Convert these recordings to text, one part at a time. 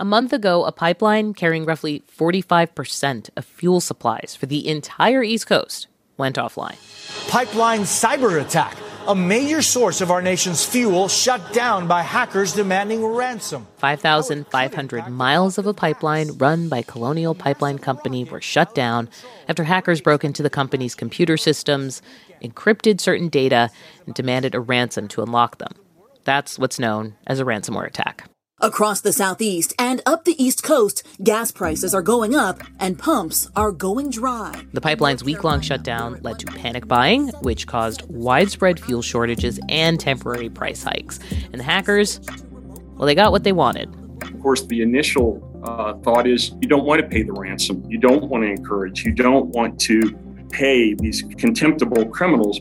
A month ago, a pipeline carrying roughly 45% of fuel supplies for the entire East Coast went offline. Pipeline cyber attack. A major source of our nation's fuel shut down by hackers demanding ransom. 5,500 miles of a pipeline run by Colonial Pipeline Company were shut down after hackers broke into the company's computer systems, encrypted certain data, and demanded a ransom to unlock them. That's what's known as a ransomware attack. Across the southeast and up the east coast, gas prices are going up and pumps are going dry. The pipeline's week long shutdown led to panic buying, which caused widespread fuel shortages and temporary price hikes. And the hackers, well, they got what they wanted. Of course, the initial uh, thought is you don't want to pay the ransom, you don't want to encourage, you don't want to pay these contemptible criminals.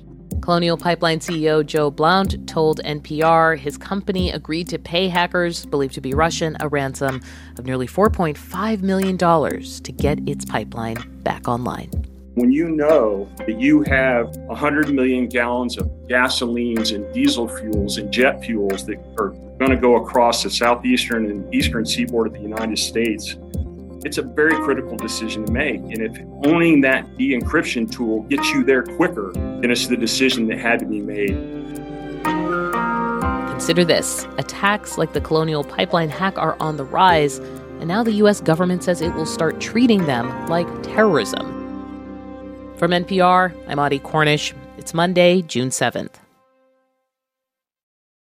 Colonial Pipeline CEO Joe Blount told NPR his company agreed to pay hackers believed to be Russian a ransom of nearly $4.5 million to get its pipeline back online. When you know that you have 100 million gallons of gasolines and diesel fuels and jet fuels that are going to go across the southeastern and eastern seaboard of the United States, it's a very critical decision to make. And if owning that de encryption tool gets you there quicker, then it's the decision that had to be made. Consider this attacks like the Colonial Pipeline hack are on the rise, and now the U.S. government says it will start treating them like terrorism. From NPR, I'm Audie Cornish. It's Monday, June 7th.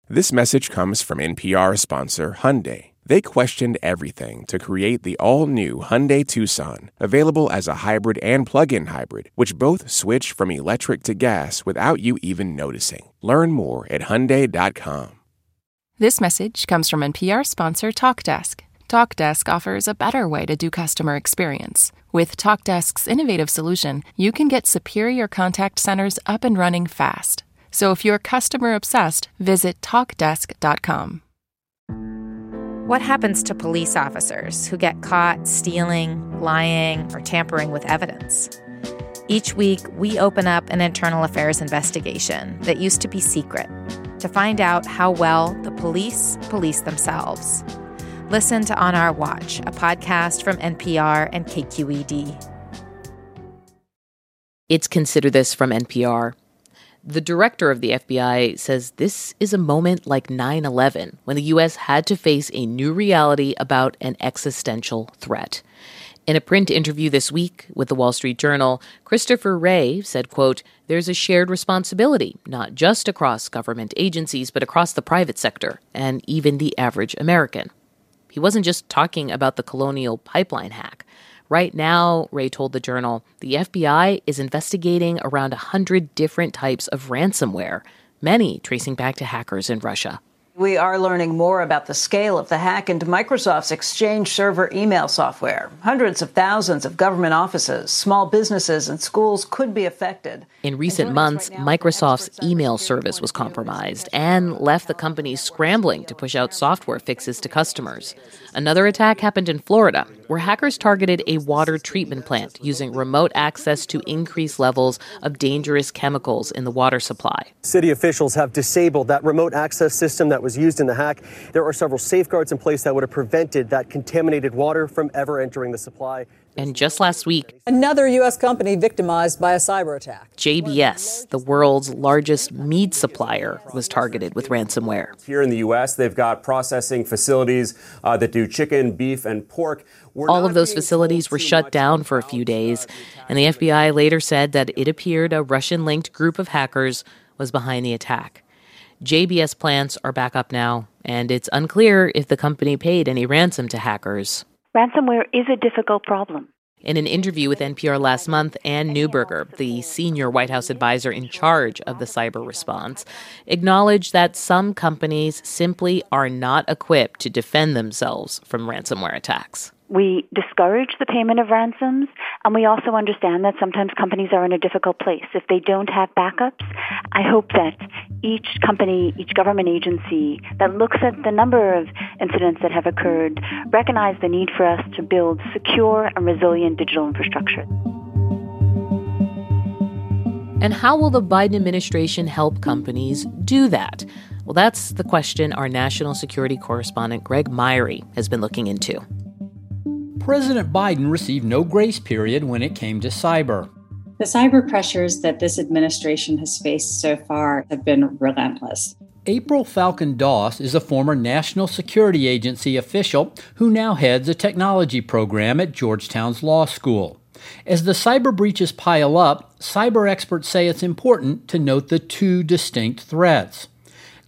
This message comes from NPR sponsor Hyundai. They questioned everything to create the all new Hyundai Tucson, available as a hybrid and plug in hybrid, which both switch from electric to gas without you even noticing. Learn more at Hyundai.com. This message comes from NPR sponsor TalkDesk. TalkDesk offers a better way to do customer experience. With TalkDesk's innovative solution, you can get superior contact centers up and running fast. So if you're customer obsessed, visit TalkDesk.com. What happens to police officers who get caught stealing, lying, or tampering with evidence? Each week, we open up an internal affairs investigation that used to be secret to find out how well the police police themselves. Listen to On Our Watch, a podcast from NPR and KQED. It's Consider This from NPR. The director of the FBI says this is a moment like 9 11 when the U.S. had to face a new reality about an existential threat. In a print interview this week with the Wall Street Journal, Christopher Wray said, quote, There's a shared responsibility, not just across government agencies, but across the private sector and even the average American. He wasn't just talking about the colonial pipeline hack. Right now, Wray told the Journal, the FBI is investigating around 100 different types of ransomware, many tracing back to hackers in Russia. We are learning more about the scale of the hack into Microsoft's Exchange server email software. Hundreds of thousands of government offices, small businesses, and schools could be affected. In recent months, Microsoft's email service was compromised and left the company scrambling to push out software fixes to customers. Another attack happened in Florida, where hackers targeted a water treatment plant using remote access to increase levels of dangerous chemicals in the water supply. City officials have disabled that remote access system that was used in the hack. There are several safeguards in place that would have prevented that contaminated water from ever entering the supply. And just last week, another U.S. company victimized by a cyber attack. JBS, the world's largest meat supplier, was targeted with ransomware. Here in the U.S., they've got processing facilities uh, that do chicken, beef, and pork. We're All of those facilities were shut down for a few days, and the FBI later said that it appeared a Russian linked group of hackers was behind the attack. JBS plants are back up now, and it's unclear if the company paid any ransom to hackers. Ransomware is a difficult problem. In an interview with NPR last month, Anne Neuberger, the senior White House advisor in charge of the cyber response, acknowledged that some companies simply are not equipped to defend themselves from ransomware attacks. We discourage the payment of ransoms, and we also understand that sometimes companies are in a difficult place. If they don't have backups, I hope that each company, each government agency that looks at the number of incidents that have occurred recognize the need for us to build secure and resilient digital infrastructure. And how will the Biden administration help companies do that? Well, that's the question our national security correspondent Greg Myre has been looking into. President Biden received no grace period when it came to cyber. The cyber pressures that this administration has faced so far have been relentless. April Falcon Doss is a former National Security Agency official who now heads a technology program at Georgetown's Law School. As the cyber breaches pile up, cyber experts say it's important to note the two distinct threats.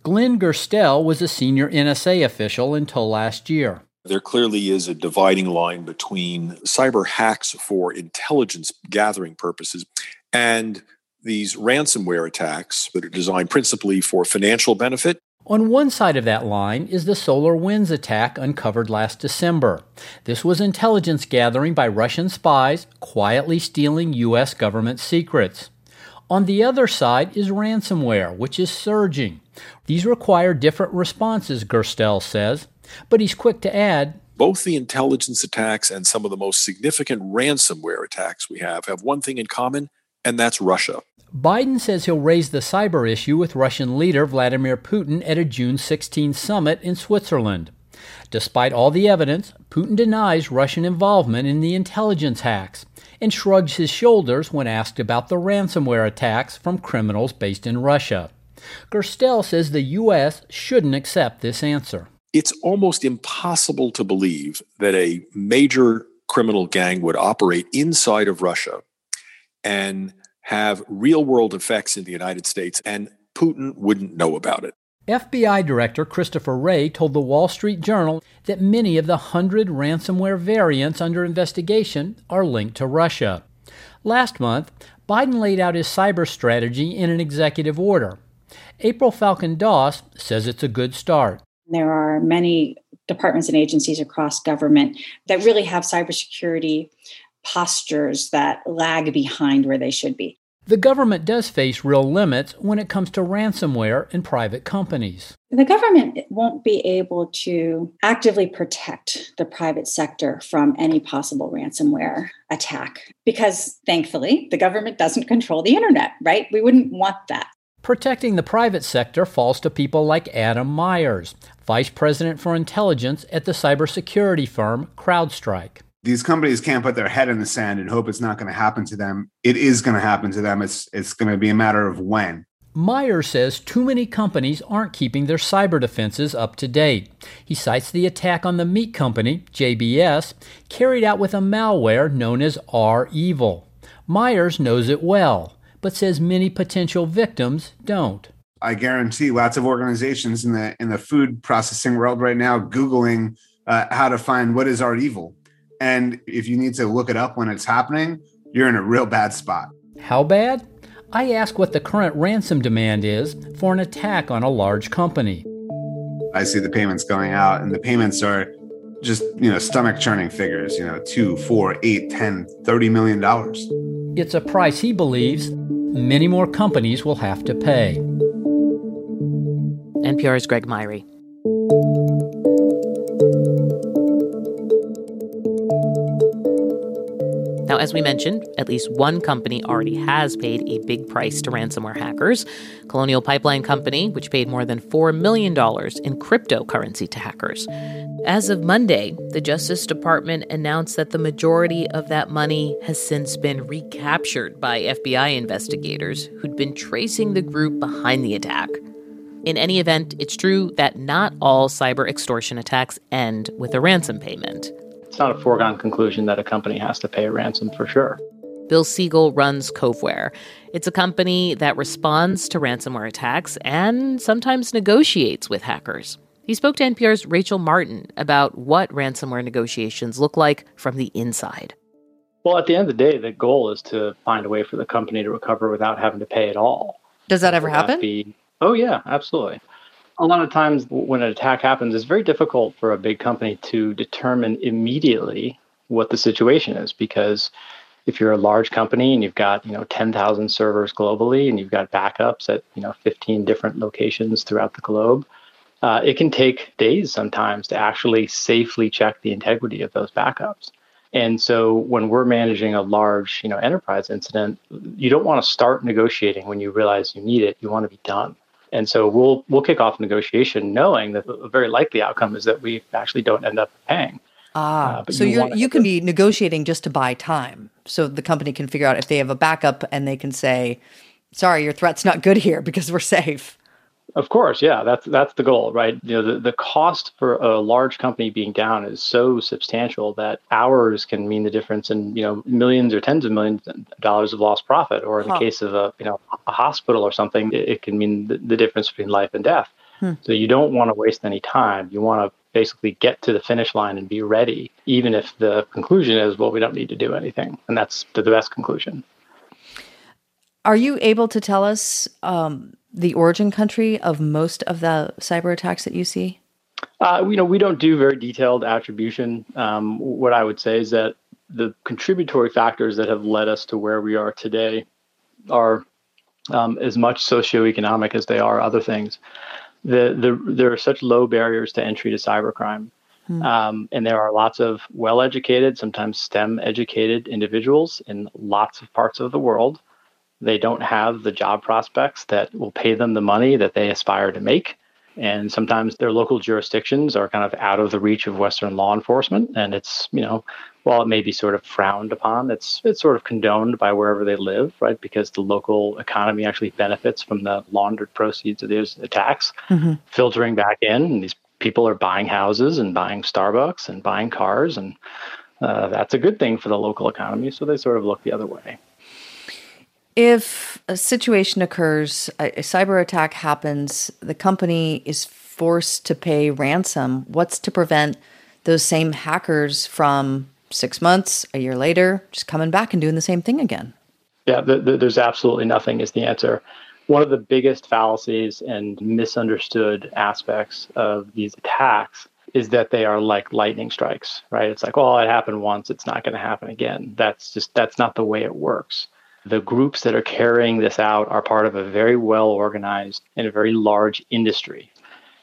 Glenn Gerstell was a senior NSA official until last year. There clearly is a dividing line between cyber hacks for intelligence gathering purposes and these ransomware attacks that are designed principally for financial benefit. On one side of that line is the SolarWinds attack uncovered last December. This was intelligence gathering by Russian spies quietly stealing U.S. government secrets. On the other side is ransomware, which is surging. These require different responses, Gerstell says, but he's quick to add both the intelligence attacks and some of the most significant ransomware attacks we have have one thing in common, and that's Russia. Biden says he'll raise the cyber issue with Russian leader Vladimir Putin at a June 16 summit in Switzerland. Despite all the evidence, Putin denies Russian involvement in the intelligence hacks and shrugs his shoulders when asked about the ransomware attacks from criminals based in Russia. Gerstell says the U.S. shouldn't accept this answer. It's almost impossible to believe that a major criminal gang would operate inside of Russia and have real world effects in the United States, and Putin wouldn't know about it. FBI Director Christopher Wray told the Wall Street Journal that many of the hundred ransomware variants under investigation are linked to Russia. Last month, Biden laid out his cyber strategy in an executive order. April Falcon Doss says it's a good start. There are many departments and agencies across government that really have cybersecurity postures that lag behind where they should be. The government does face real limits when it comes to ransomware and private companies. The government won't be able to actively protect the private sector from any possible ransomware attack because, thankfully, the government doesn't control the internet, right? We wouldn't want that. Protecting the private sector falls to people like Adam Meyers, Vice President for Intelligence at the cybersecurity firm CrowdStrike these companies can't put their head in the sand and hope it's not going to happen to them. It is going to happen to them. It's it's going to be a matter of when. Meyer says too many companies aren't keeping their cyber defenses up to date. He cites the attack on the meat company, JBS, carried out with a malware known as R Evil. Meyers knows it well, but says many potential victims don't. I guarantee lots of organizations in the in the food processing world right now googling uh, how to find what is REvil, and if you need to look it up when it's happening, you're in a real bad spot. How bad? I ask what the current ransom demand is for an attack on a large company. I see the payments going out, and the payments are just, you know, stomach churning figures, you know, two, four, eight, ten, thirty million dollars. It's a price he believes many more companies will have to pay. NPR's Greg Myre. Now, as we mentioned, at least one company already has paid a big price to ransomware hackers Colonial Pipeline Company, which paid more than $4 million in cryptocurrency to hackers. As of Monday, the Justice Department announced that the majority of that money has since been recaptured by FBI investigators who'd been tracing the group behind the attack. In any event, it's true that not all cyber extortion attacks end with a ransom payment it's not a foregone conclusion that a company has to pay a ransom for sure. Bill Siegel runs Coveware. It's a company that responds to ransomware attacks and sometimes negotiates with hackers. He spoke to NPR's Rachel Martin about what ransomware negotiations look like from the inside. Well, at the end of the day, the goal is to find a way for the company to recover without having to pay at all. Does that ever happen? Be, oh, yeah, absolutely a lot of times when an attack happens, it's very difficult for a big company to determine immediately what the situation is because if you're a large company and you've got you know 10,000 servers globally and you've got backups at you know 15 different locations throughout the globe, uh, it can take days sometimes to actually safely check the integrity of those backups. And so when we're managing a large you know enterprise incident, you don't want to start negotiating when you realize you need it. You want to be done And so we'll we'll kick off negotiation knowing that a very likely outcome is that we actually don't end up paying. Ah, uh, so you you can be negotiating just to buy time, so the company can figure out if they have a backup, and they can say, "Sorry, your threat's not good here because we're safe." Of course, yeah, that's that's the goal, right? You know, the, the cost for a large company being down is so substantial that hours can mean the difference in you know millions or tens of millions of dollars of lost profit, or in huh. the case of a you know a hospital or something, it, it can mean the, the, difference between life and death. Hmm. So you don't want to waste any time. You want to basically get to the finish line and be ready, even if the conclusion is, well, we don't need to do anything, and that's the best conclusion. Are you able to tell us? Um, the origin country of most of the cyber attacks that you see? Uh, you know, we don't do very detailed attribution. Um, what I would say is that the contributory factors that have led us to where we are today are um, as much socioeconomic as they are other things. The, the, there are such low barriers to entry to cybercrime. Hmm. Um, and there are lots of well educated, sometimes STEM educated individuals in lots of parts of the world they don't have the job prospects that will pay them the money that they aspire to make. And sometimes their local jurisdictions are kind of out of the reach of Western law enforcement. And it's, you know, while it may be sort of frowned upon, it's it's sort of condoned by wherever they live, right? Because the local economy actually benefits from the laundered proceeds of those attacks mm-hmm. filtering back in. And these people are buying houses and buying Starbucks and buying cars. And uh, that's a good thing for the local economy. So they sort of look the other way if a situation occurs, a, a cyber attack happens, the company is forced to pay ransom, what's to prevent those same hackers from six months, a year later, just coming back and doing the same thing again? Yeah, the, the, there's absolutely nothing, is the answer. One of the biggest fallacies and misunderstood aspects of these attacks is that they are like lightning strikes, right? It's like, well, it happened once, it's not going to happen again. That's just, that's not the way it works the groups that are carrying this out are part of a very well organized and a very large industry.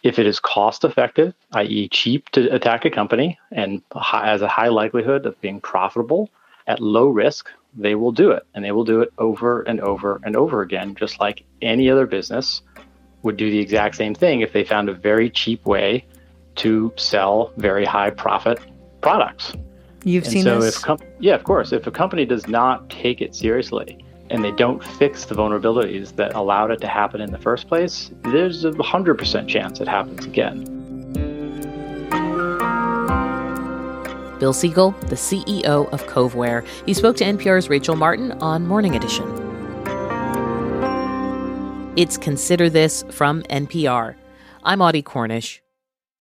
If it is cost effective, i.e., cheap to attack a company and has a high likelihood of being profitable at low risk, they will do it. And they will do it over and over and over again, just like any other business would do the exact same thing if they found a very cheap way to sell very high profit products. You've and seen so this? If com- yeah, of course. If a company does not take it seriously and they don't fix the vulnerabilities that allowed it to happen in the first place, there's a 100% chance it happens again. Bill Siegel, the CEO of Coveware. He spoke to NPR's Rachel Martin on Morning Edition. It's Consider This from NPR. I'm Audie Cornish.